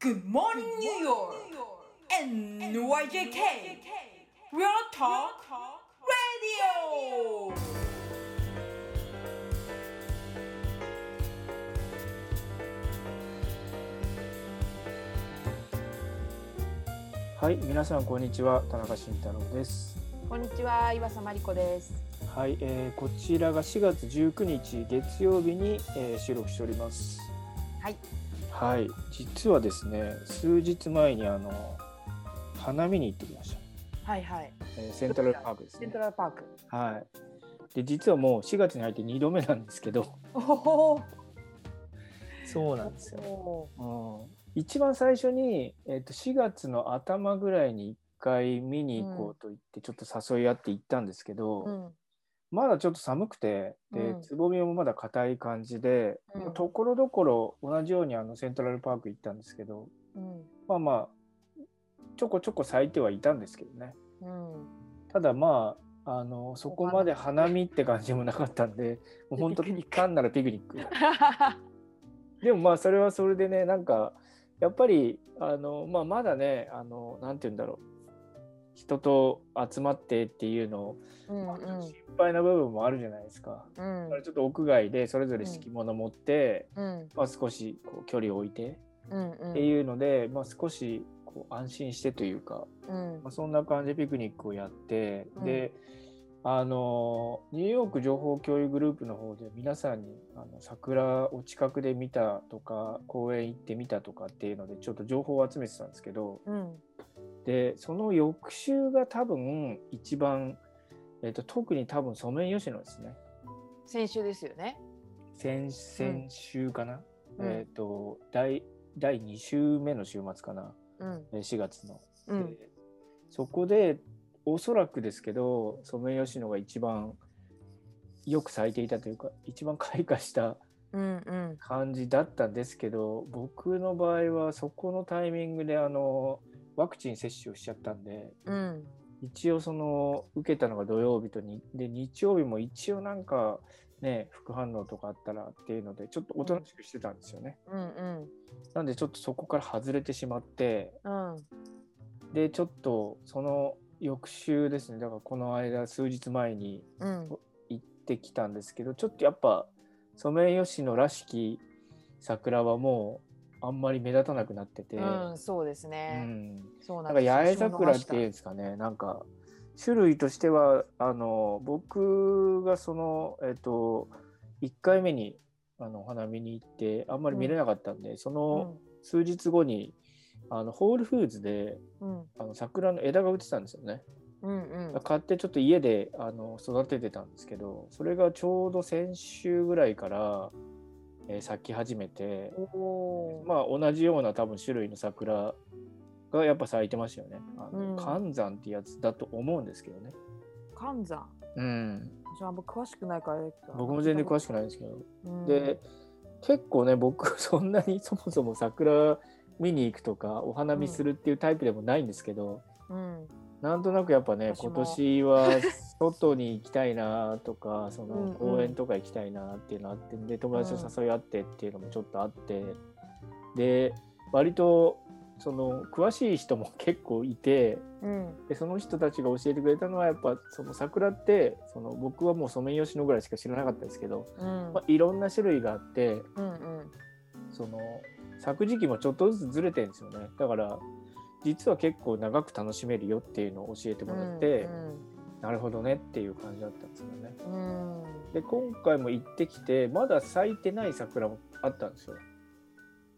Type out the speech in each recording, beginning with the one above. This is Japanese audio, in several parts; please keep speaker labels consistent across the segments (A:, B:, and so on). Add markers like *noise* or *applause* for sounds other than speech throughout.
A: Good morning, New York! NYJK! Real Talk Radio!
B: はい、皆さんこんにちは、田中慎太郎です。
C: こんにちは、岩佐真理子です。
B: はい、えーこちらが4月19日月曜日に、えー収録しております。
C: はい。
B: はい、実はですね、数日前にあの花見に行ってきました。
C: はいはい。
B: えーセントラルパークですね
C: セント。ラルパーク。
B: はい。で実はもう4月に入って2度目なんですけど、
C: おお。
B: そうなんですよ。
C: お
B: うん、一番最初に、えー、と4月の頭ぐらいに1回見に行こうと言って、ちょっと誘い合って行ったんですけど、
C: うん。
B: まだちょっと寒くてで、
C: うん。
B: つぼみもまだ硬い感じで、
C: うん。
B: ところどころ同じようにあのセントラルパーク行ったんですけど
C: うん。
B: まあまあちょこちょこ咲いてはいたんですけどね。
C: うん。
B: ただまああのそこまで花見って感じもなかったんで *laughs* もう本当
C: ピクニック
B: 単なるピクニック。*laughs* でもまあそれはそれでねなんかやっぱりあの、まあ、まだねあのなんて言うんだろう人と集まってっていうのを、
C: うん
B: まあ心配な部分もあるじゃないですか。
C: うん。
B: だからちょっと屋外でそれぞれ敷物持って、
C: うん。
B: まあ、少しこう距離を置いて
C: うん。うん。
B: っていうので、まあ、少しこう安心してというか、
C: うん
B: まあ、そんな感じでピクニックをやって、
C: うん
B: であのニューヨーク情報共有グループの方で皆さんにあの桜を近くで見たとか公園行ってみたとかっていうのでちょっと情報を集めてたんですけど
C: うん。
B: でその翌週が多分一番、えっと特に多分ソメイヨシノですね。
C: 先週ですよね。
B: 先先週かな、
C: うん
B: えっ、と第第2週目の週末かな
C: うん。
B: えー4月の、
C: うん。
B: でそこでおそらくですけどソメイヨシノが一番よく咲いていたというか一番開花した
C: うん。うん。
B: 感じだったんですけど僕の場合はそこのタイミングであのワクチン接種をしちゃったんで
C: うん。
B: 一応その受けたのが土曜日とにで日曜日も一応なんかね副反応とかあったらっていうのでちょっとおとなしくしてたんですよね。
C: うん。うん。
B: なんでちょっとそこから外れてしまって
C: うん。
B: でちょっとその翌週ですねだからこの間数日前に
C: うん。
B: 行ってきたんですけどちょっとやっぱソメイヨシノらしき桜はもうあんまり目立たなくなってて、
C: うん。そうです
B: う
C: ね。
B: ん
C: そうなん
B: か八重桜っていうん
C: う。
B: ですかねなんか種類としてはあの僕がそのえっと1回目にあのお花見に行ってあんまり見れなかったんで、その数日後にあのホールフーズで
C: うん。
B: あの桜の枝が売ってたんですよね。
C: うん。うん。
B: 買ってちょっと家であの育ててたんですけどそれがちょうど先週ぐらいから、えー咲き始めて。まあ同じような多分種類の桜がやっぱ咲いてましたよね。あ
C: うん
B: の寒山ってやつだと思うんですけどね。
C: 寒山？
B: うん、
C: じゃあ、あんま詳しくないから。
B: 僕も全然詳しくないんですけど、
C: うん
B: で結構ね僕 *laughs* そんなにそもそも桜見に行くとかお花見するっていうタイプでもないんですけど、
C: うん。
B: なんとなくやっぱね今年は外に行きたいなとか *laughs* その公園とか行きたいなっていうのあってで友達と誘い合ってっていうのもちょっとあってで割とその詳しい人も結構いて
C: うん。
B: でその人たちが教えてくれたのはやっぱその桜ってその僕はもうソメイヨシノぐらいしか知らなかったですけど、
C: うん。
B: まあ、いろんな種類があって
C: うんうん。
B: その咲く時期もちょっとずつずれてるんですよね。だから実は結構長く楽しめるよっていうのを教えてもらって、なるほどねっていう感じだったんですよね。
C: うんうん
B: で今回も行ってきてまだ咲いてない桜もあったんですよ。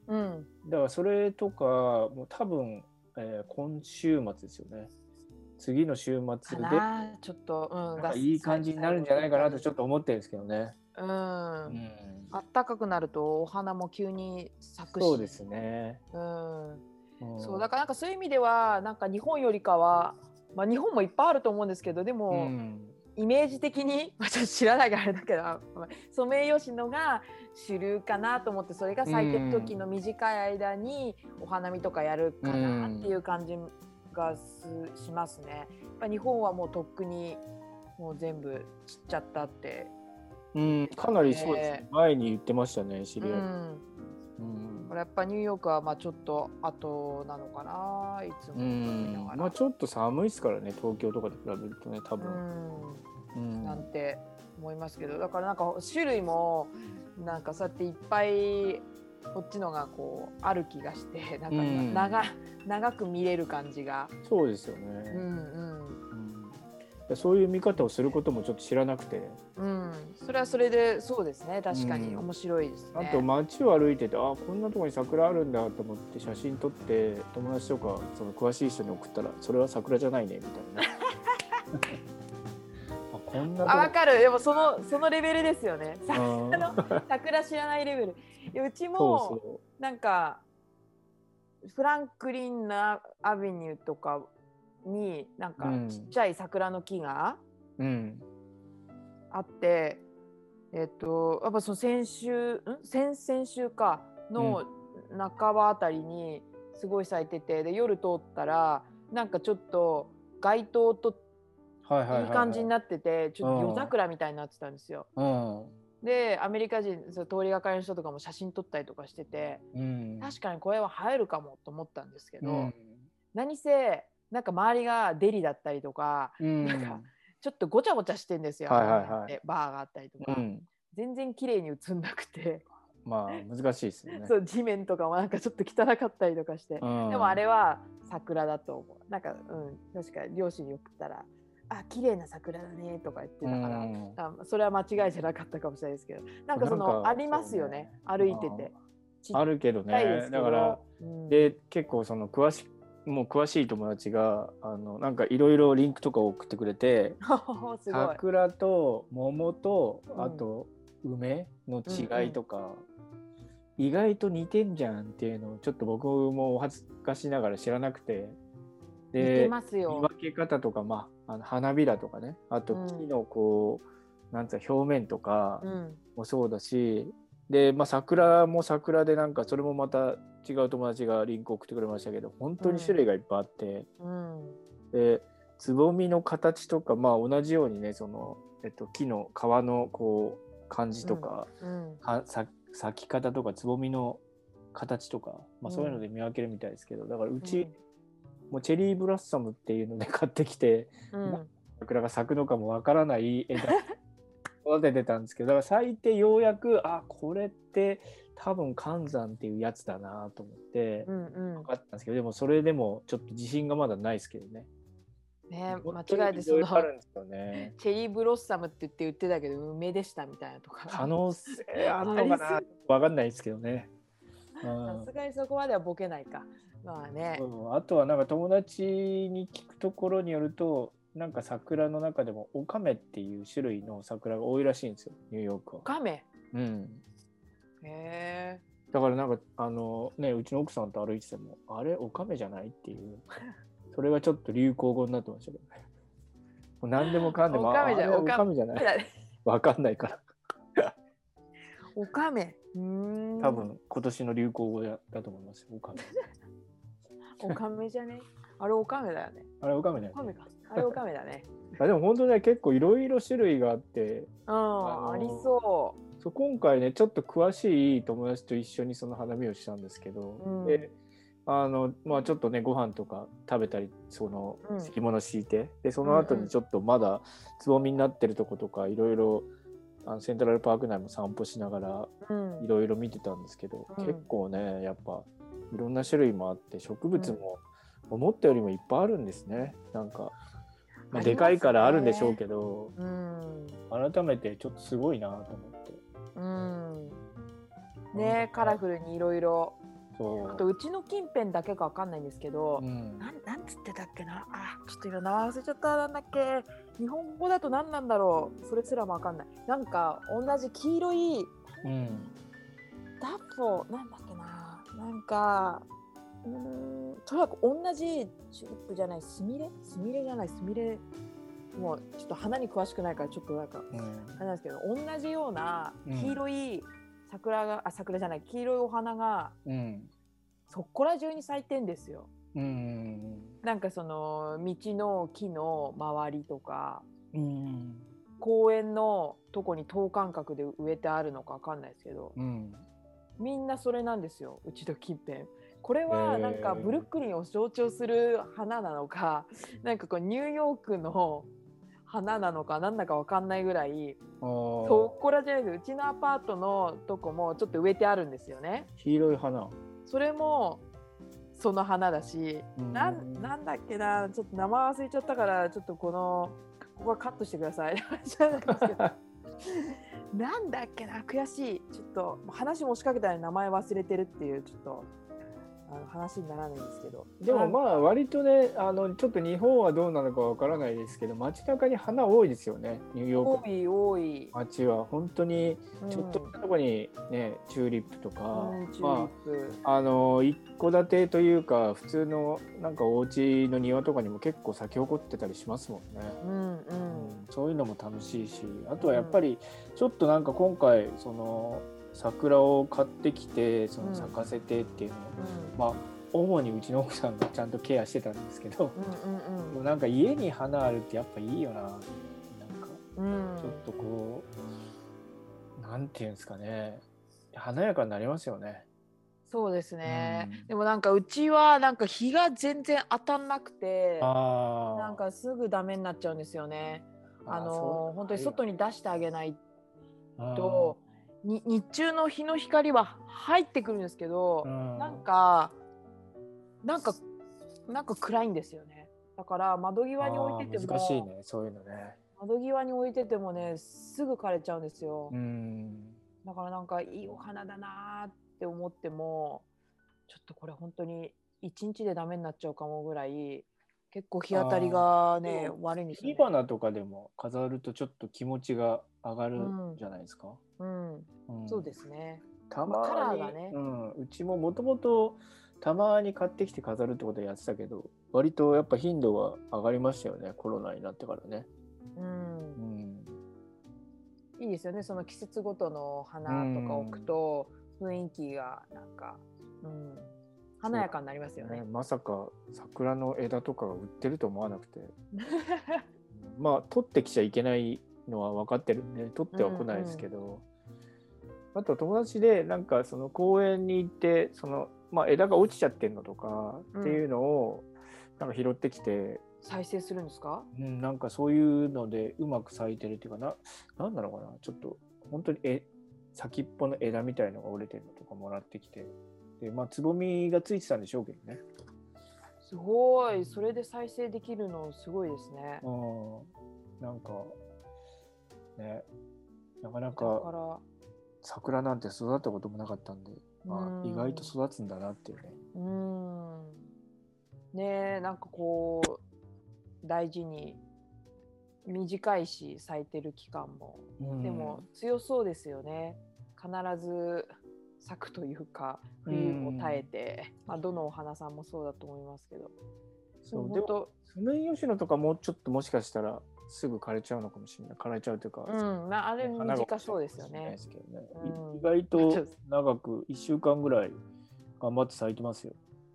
C: うん
B: だからそれとかもう多分、えー今週末ですよね。次の週末で
C: ちょっと、うん、
B: いい感じになるんじゃないかなとちょっと思ってるんですけどね。
C: うん、
B: うん、
C: あったかくなるとお花も急に咲くし
B: そうですね。
C: うん、
B: うん
C: そうだからなんかそういう意味ではなんか日本よりかはまあ日本もいっぱいあると思うんですけどでも、
B: うん。
C: イメージ的に、*laughs* まあ、ちょっと知らないからあれだけどソメイヨシノが主流かなと思ってそれが咲いてる時の短い間にお花見とかやるかなっていう感じがすしますね。やっぱ日本はもうとっくにもう全部散っちゃったって。
B: うん、かなりそうですね、
C: ね
B: 前に言ってましたね、知
C: う
B: り合い。
C: ん、
B: うん
C: これやっぱニューヨークはまあちょっと後なのかないつも
B: まあちょっと寒いですからね東京とかで比べるとね多分、
C: うん。
B: うん。
C: なんて思いますけどだからなんか種類もなんかそうやっていっぱいこっちのがこうある気がしてなんか
B: うん。
C: 長,、長く見れる感じが。
B: そうですよね、
C: うん
B: うんそういう見方をすることもちょっと知らなくて。
C: うん。うん、それはそれでそうですね。確かに。
B: うん。
C: 面白いです
B: あ
C: ね。
B: と街を歩いててあこんなとこに桜あるんだと思って写真撮って友達とかその詳しい人に送ったらそれは桜じゃないねみたいな。*laughs* あこんなとこ。
C: あ分かる。でもそのそのレベルですよね。さ
B: うん
C: あの桜知らないレベル。いやうち
B: そう
C: も
B: そ
C: なんかフランクリンなアベニューとかになんか
B: うん。
C: ちっちゃい桜の木が
B: ううん。
C: あって、えっとやっぱその先週ん？先々週かの半ばあたりにすごい咲いててで夜通ったらなんかちょっと街灯と
B: はいはい
C: 感じになっててちょっと
B: うん。
C: 夜桜みたいになってたんですよ。
B: うん。
C: でアメリカ人そう通りがかりの人とかも写真撮ったりとかしてて
B: うん。
C: 確かにこれは映えるかもと思ったんですけど、
B: うん。
C: 何せなんか周りがデリだったりとか
B: うん。
C: なんかちょっとごちゃごちゃしてんですよ、
B: はいはいはい。
C: バーがあったりとか、
B: うん。
C: 全然綺麗に映んなくて、*laughs*
B: まあ難しいですよね。*laughs*
C: そう地面とかもなんかちょっと汚かったりとかして、
B: うん。
C: でもあれは桜だと思う。なんかうん確か両親に送ったら「あ綺麗な桜だね」とか言ってたから、
B: うん。
C: あそれは間違いじゃなかったかもしれないですけど。なんかそのありますよね。歩いてて。
B: あるけどね。だから
C: うん。
B: で結構その詳しもう詳しい友達があのなんかいろいろリンクとかを送ってくれて。*laughs* 桜と桃と
C: うん
B: あと梅の違いとか、意外と似てんじゃんっていうのをちょっと僕もお恥ずかしながら知らなくて
C: 似て
B: で見
C: ますよ。
B: 分け方とか、まあ、あの花びらとかねあと
C: うん
B: 木のこう、なんつうの表面とか
C: うん。
B: もそうだし、で、まあ、桜も桜でなんかそれもまた違う友達がリンク送ってくれましたけど本当に種類がいっぱいあって、
C: うん。
B: でつぼみの形とかまあ同じようにねその、えっと、木の皮のこう感じとか、
C: うん。
B: かさ咲き方とかつぼみの形とか、まあ、そういうので見分けるみたいですけど、だからうち、もうチェリーブラッサムっていうので *laughs* 買ってきて
C: うん。
B: 桜が咲くのかもわからない枝育ててたんですけどだから咲いてようやくあこれって多分寒山っていうやつだなと思って分。かったんですけどでもそれでもちょっと自信がまだないですけどね。
C: ね、
B: 本
C: 間違えてその
B: るんですよね。*laughs*
C: チェリーブロッサムって言って言ってたけど梅でしたみたいなとか。
B: 可能性あるのかな
C: あり
B: わかんないですけどね。うん
C: さすがにそこまではボケないか。まあね。
B: うんあとはなんか友達に聞くところによるとなんか桜の中でもオカメっていう種類の桜が多いらしいんですよニューヨークは。
C: カメ？
B: うん、
C: へえ。
B: だからなんかあのねうちの奥さんと歩いててもあれオカメじゃないっていうそれがちょっと流行語になってましたけどね。もう何でもかんでも
C: オカメじゃ
B: ああれオ
C: オカ
B: カメじゃない
C: だね *laughs*
B: わかんないから
C: オカメ。うーん。
B: 多。分今年の流行語だだと思いますよオカメ。
C: オカメじゃね？あれオカメだよね。
B: あれオカメじゃない
C: オカメか。あれオカメだね。*laughs*
B: あでも本当ね結構いろいろ種類があって
C: うん、
B: のー
C: ありそ
B: そう今回ねちょっと詳しい友達と一緒にその花見をしたんですけど、
C: うん
B: であのまあちょっとねご飯とか食べたりその
C: うん
B: 敷物敷いて、でその後
C: うんうん
B: にちょっとまだつぼみになってるとことかいろいろあのセントラルパーク内も散歩しながら
C: う。うん
B: い。ろいろ見てたんですけど、
C: うん
B: 結構ねやっぱいろんな種類もあって植物も思ったよりもいっぱいあるんですねなんか、まあ、でかいからあるんでしょうけど、
C: うん。
B: 改めてちょっとすごいなと思って。
C: うん。ねカラフルにいろいろ。あとうちの近辺だけかわかんないんですけど、
B: うん。
C: なんなんつってたっけな？あちょっと今名前忘れちゃったなんだっけ。日本語だと何なんだろう。それすらもわかんない。なんか同じ黄色い
B: うん。
C: ダッフォなんだっけな。なんかうーんとにかく同じチューリップじゃないスミレスミレじゃないスミレもうちょっと花に詳しくないからちょっとなんか
B: うん。
C: あれなんですけど同じような
B: うん
C: 黄色い桜が、あ桜じゃない黄色いお花が
B: うん。
C: そこら中に咲いてんですよ。
B: うん
C: なんかその道の木の周りとか
B: うん
C: 公園のとこに等間隔で植えてあるのかわかんないですけど
B: うん。
C: みんなそれなんですようちの近辺。これはなんかブルックリンを象徴する花なのかなんかこうニューヨークの花なのかなんだかわかんないぐらいそこらじゃないですうちのアパートのとこもちょっと植えてあるんですよね。
B: 黄色い花。
C: それもその花だし
B: うん。
C: なんなんだっけなちょっと名前忘れちゃったからちょっとこのここはカットしてください。*laughs* *laughs* なんだっけな悔しい。ちょっと話もしかけたら名前忘れてるっていうちょっとあの話にならないんですけど。
B: でもまあ割とねあのちょっと日本はどうなのかわからないですけど街中に花多いですよねニューヨーク。
C: 多い多い、
B: 街は。本当に
C: うん。
B: ちょっとしたとこにね、チューリップとか、
C: うん
B: まああの一戸建てというか普通のなんかお家の庭とかにも結構咲き誇ってたりしますもんね。
C: うんうん。
B: うんそういうのも楽しいしあとはやっぱりちょっとなんか今回その桜を買ってきてその咲かせてっていうのを、まあ主にうちの奥さんがちゃんとケアしてたんですけど、
C: うんうん
B: なんか家に花あるってやっぱいいよな。なんか
C: うん。
B: ちょっとこう、なんていうんですかね。華やかになりますよね。
C: そうですね、
B: うん。
C: でもなんかうちはなんか日が全然当たんなくて
B: あ
C: なんかすぐダメになっちゃうんですよね。あの本当に外に出してあげないとに日中の日の光は入ってくるんですけど、
B: うん
C: なんかなんかなんか暗いんですよね。だから窓際に置いてても
B: 難しいねそういうのね。
C: 窓際に置いててもねすぐ枯れちゃうんですよ。
B: うん
C: だからなんかいいお花だなーって思ってもちょっとこれ本当に一日でダメになっちゃうかもぐらい結構日当たりがね悪いんですよ、ね。
B: 火花とかでも飾るとちょっと気持ちが上がる
C: うん
B: じゃないですか。
C: うん、
B: うん。
C: そうですね。
B: たまに、
C: カラーがね。
B: うん、うちももともとたまに買ってきて飾るってことやってたけど割とやっぱ頻度が上がりましたよねコロナになってからね。
C: うん。
B: う、ん、
C: いいですよね。その季節ごとの花とか置くと雰囲気がなんか、うん、華やかになりますよね。
B: ね。まさか桜の枝とかが売ってると思わなくて。*laughs* まあ取ってきちゃいけないのは分かってるんで取っては来ないですけど、あと友達でなんかその公園に行ってその、まあ、枝が落ちちゃってるのとかっていうのをなんか拾ってきて、
C: 再生するんですか？
B: うん、なんかそういうのでうまく咲いてるっていうかななんなのかなちょっと本当にえ先っぽの枝みたいのが折れてるのとかもらってきてでまあつぼみがついてたんでしょうけどね。
C: すごい。それで再生できるのすごいですね。
B: うん、なんかねなかな
C: だ
B: か桜なんて育ったこともなかったんで、ま
C: うん
B: あ、意外と育つんだなっていうね。
C: うん。ねえなんかこう大事に短いし咲いてる期間も。
B: うん
C: でも強そうですよね。必ず咲くというか冬を耐えて、まあ、どのお花さんもそうだと思いますけど。
B: そうでもソメイヨシノとかもうちょっともしかしたらすぐ枯れちゃうのかもしれない。枯れちゃうというか、
C: うん、まあ、あれ短そうですよね。
B: ね。
C: うん。
B: い意外と長く1週間ぐらい頑張って咲いてますよ。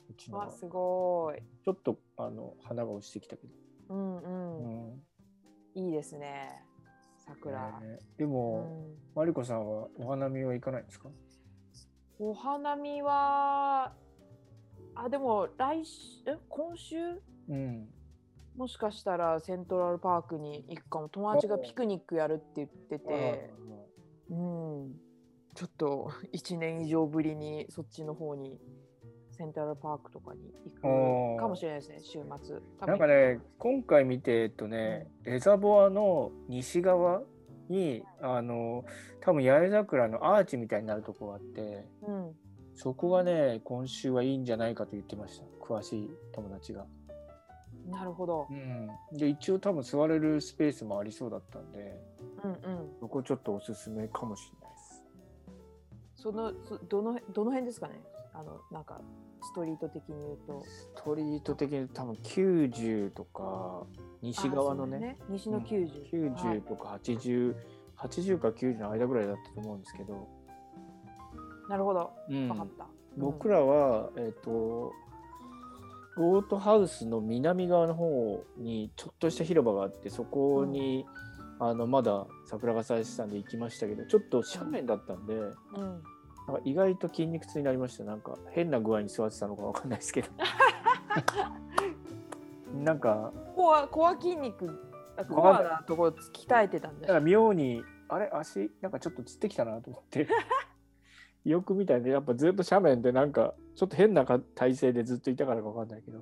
B: うちの。は
C: あ、すごい。
B: ちょっとあの花が落ちてきたけど、
C: うんう、
B: うん。ん
C: いいですね。桜。
B: ねで
C: う
B: も、
C: ん、
B: マリコさんはお花見は行かないんですか？
C: お花見は。あ、でも、来週、え、今週？
B: うん
C: もしかしたらセントラルパークに行くかも。友達がピクニックやるって言ってて、うん、ちょっと1年以上ぶりにそっちの方にセントラルパークとかに行くかもしれないですね週末。
B: なんかね今回見てえっとね、レザボアの西側にあの多分八重桜のアーチみたいになるとこがあって
C: うん、
B: そこがね今週はいいんじゃないかと言ってました。詳しい友達が。
C: なるほど。
B: う、ん、で一応多分座れるスペースもありそうだったんで
C: うんうん、
B: そこちょっとおすすめかもしれないです。
C: そのそどのどの辺ですかね？あのなんかストリート的に言うと。
B: ストリート的に多分90とか西側の
C: あそう
B: ね。
C: 西の90、
B: 90とか80、80か90の間ぐらいだったと思うんですけど、
C: なるほど。
B: うん。
C: 分かった、
B: 僕らは、えっ、とゴートハウスの南側の方にちょっとした広場があってそこに、あのまだ桜が咲いてたんで行きましたけどちょっと斜面だったんで、
C: うん
B: なんか意外と筋肉痛になりました。なんか変な具合に座ってたのかわかんないですけど。*laughs* なんか、
C: コアコア筋肉あコアなところ鍛えてたんだ
B: なんか妙に、あれ、足、なんかちょっとつってきたなと思って。よく見たらね、やっぱずっと斜面でなんか、ちょっと変なか体勢でずっといたからかわかんないけど。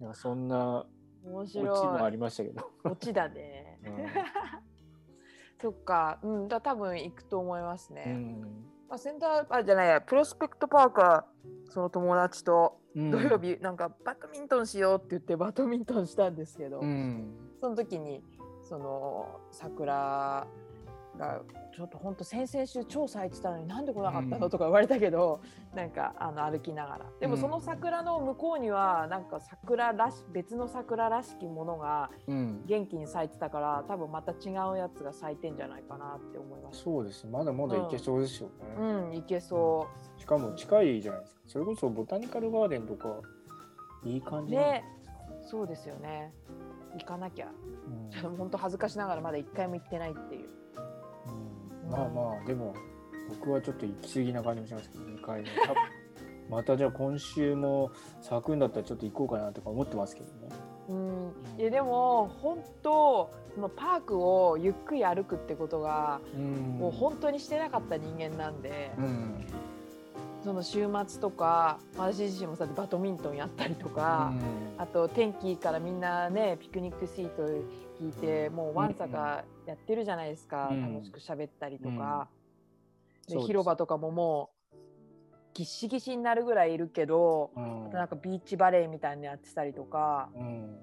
B: なんかそんな
C: 面
B: オチもありましたけど。
C: オチだね、
B: うん。
C: そっか。うんだ多分行くと思いますね、
B: うん。
C: まあ、センターあじゃないや。プロスペクトパークはその友達と
B: うん。
C: 土曜日なんかバドミントンしようって言ってバドミントンしたんですけど、
B: うん。
C: その時にその桜がちょっと本当先々週超咲いてたのになんで来なかったの？
B: うん
C: とか言われたけど、なんかあの歩きながらでも
B: うん
C: その桜の向こうにはなんか桜らし別の桜らしきものが
B: うん。
C: 元気に咲いてたから多分また違うやつが咲いてんじゃないかなって思いまし
B: そうです。まだまだいけそうですよね。
C: た。うん、いけそ
B: しかも近いじゃないですか。それこそボタニカルガーデンとか、いい感
C: う。
B: じ
C: ね、そうですよね。行かなきゃ。
B: うん *laughs*
C: 本当恥ずかしながらまだ一回も行ってないっていう。
B: うんまあまあ、でも、僕はちょっと行き過ぎな感じもしますけど、2回目。*laughs* またじゃあ今週も咲くんだったらちょっと行こうかなとか思ってますけどね。
C: うん、いやでも本当そのパークをゆっくり歩くってことが
B: うん
C: もう本当にしてなかった人間なんで、
B: うん。
C: その週末とか私自身もさバドミントンやったりとか、あと天気からみんなねピクニックシート引いてもうわんさかやってるじゃないですか、
B: うん。
C: 楽しく喋ったりとか、
B: うん。
C: で広場とかももうぎっしぎしになるぐらいいるけど、
B: うん。
C: なんかビーチバレーみたいなのやってたりとか、
B: うん。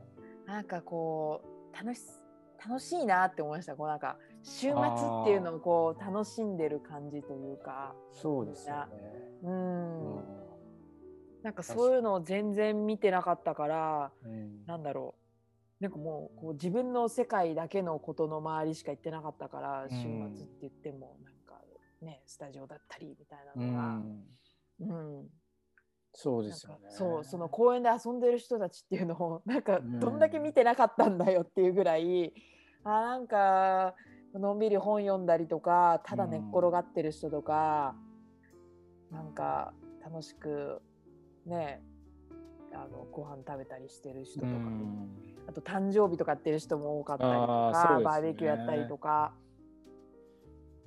C: なんかこう楽し楽しいなって思いました。こうなんか週末っていうのをこう楽しんでる感じというか。
B: そうですよね。
C: うん、
B: う
C: なんかそういうのを全然見てなかったから
B: ん。うん。
C: なんだろう。なんかもうこう自分の世界だけのことの周りしか行ってなかったから
B: ん。
C: 週末って言ってもなんかねスタジオだったりみたいな
B: う
C: のが、
B: ん。
C: うん。
B: そうですよね。
C: そうその公園で遊んでる人たちっていうのをなんか
B: うん。
C: どんだけ見てなかったんだよっていうぐらい、あなんかのんびり本読んだりとかただ寝っ転がってる人とか、なんか楽しくねあのご飯食べたりしてる人とか、
B: うん。
C: あと誕生日とかやってる人も多かったりとか、
B: ね。
C: バーベキューやったりとか。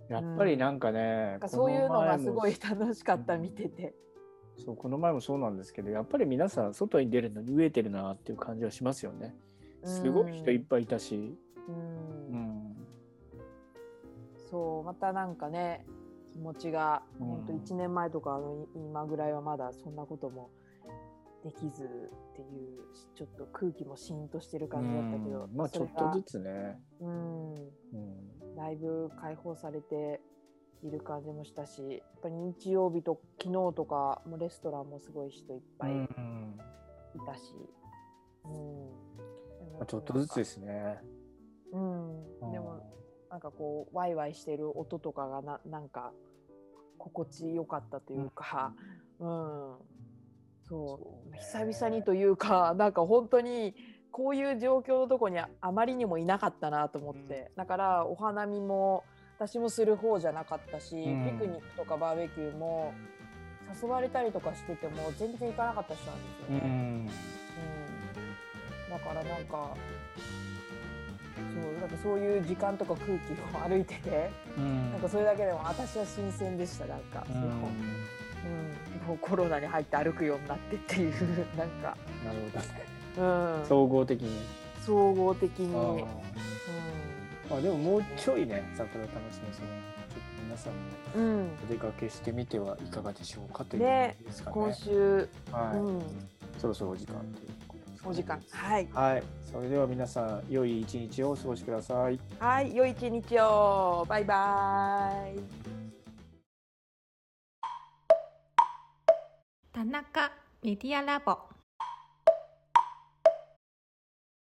B: やっぱりなんかね、
C: なんかそういうのがすごい楽しかった見てて。
B: そうこの前もそうなんですけどやっぱり皆さん外に出るのに飢えてるなっていう感じはしますよね。すごい人いっぱいいたし、
C: そうまたなんかね気持ちが
B: うん。
C: 本当1年前とかの今ぐらいはまだそんなこともできずっていうちょっと空気もシーンとしてる感じだったけど、
B: うん。まあちょっとずつね、
C: つ、うん、
B: うん。
C: だいぶ解放されている感じもしたしやっぱり日曜日と昨日とかもレストランもすごい人いっぱいい
B: うん。
C: たし、うん。
B: まあ、ちょっとずつですね。
C: かこうワイワイしてる音とかがななんか心地よかったというか、うん。そう。
B: そうね。
C: 久々にというか *laughs* なんか本当にこういう状況のとこにあまりにもいなかったなと思って、だからお花見も私もする方じゃなかったし、
B: うん。
C: ピクニックとかバーベキューも誘われたりとかしてても全然行かなかった人なんですよ
B: う
C: ね。
B: ん。
C: うん。だからなんかそうなんかそういう時間とか空気を歩いてて、
B: うん。
C: なんかそれだけでも私は新鮮でしたなんか、
B: うん。
C: そのうん、もうコロナに入って歩くようになってっていう *laughs* なんか、
B: なるほど。ね。
C: うん、
B: 総合的に。
C: 総合的に、
B: あ
C: うん。
B: あでももうちょいね桜楽しみですね。ちょっと皆さんも
C: うん、
B: お出かけしてみてはいかがでしょうかという
C: ね。
B: 感じですかね。
C: 今週、
B: はい、
C: うん、
B: そろそろお時間という
C: お時間。はい。
B: はい、それでは皆さん良い一日をお過ごしください。
C: はい。良い一日を。バイバイ。
D: 田中メディアラボ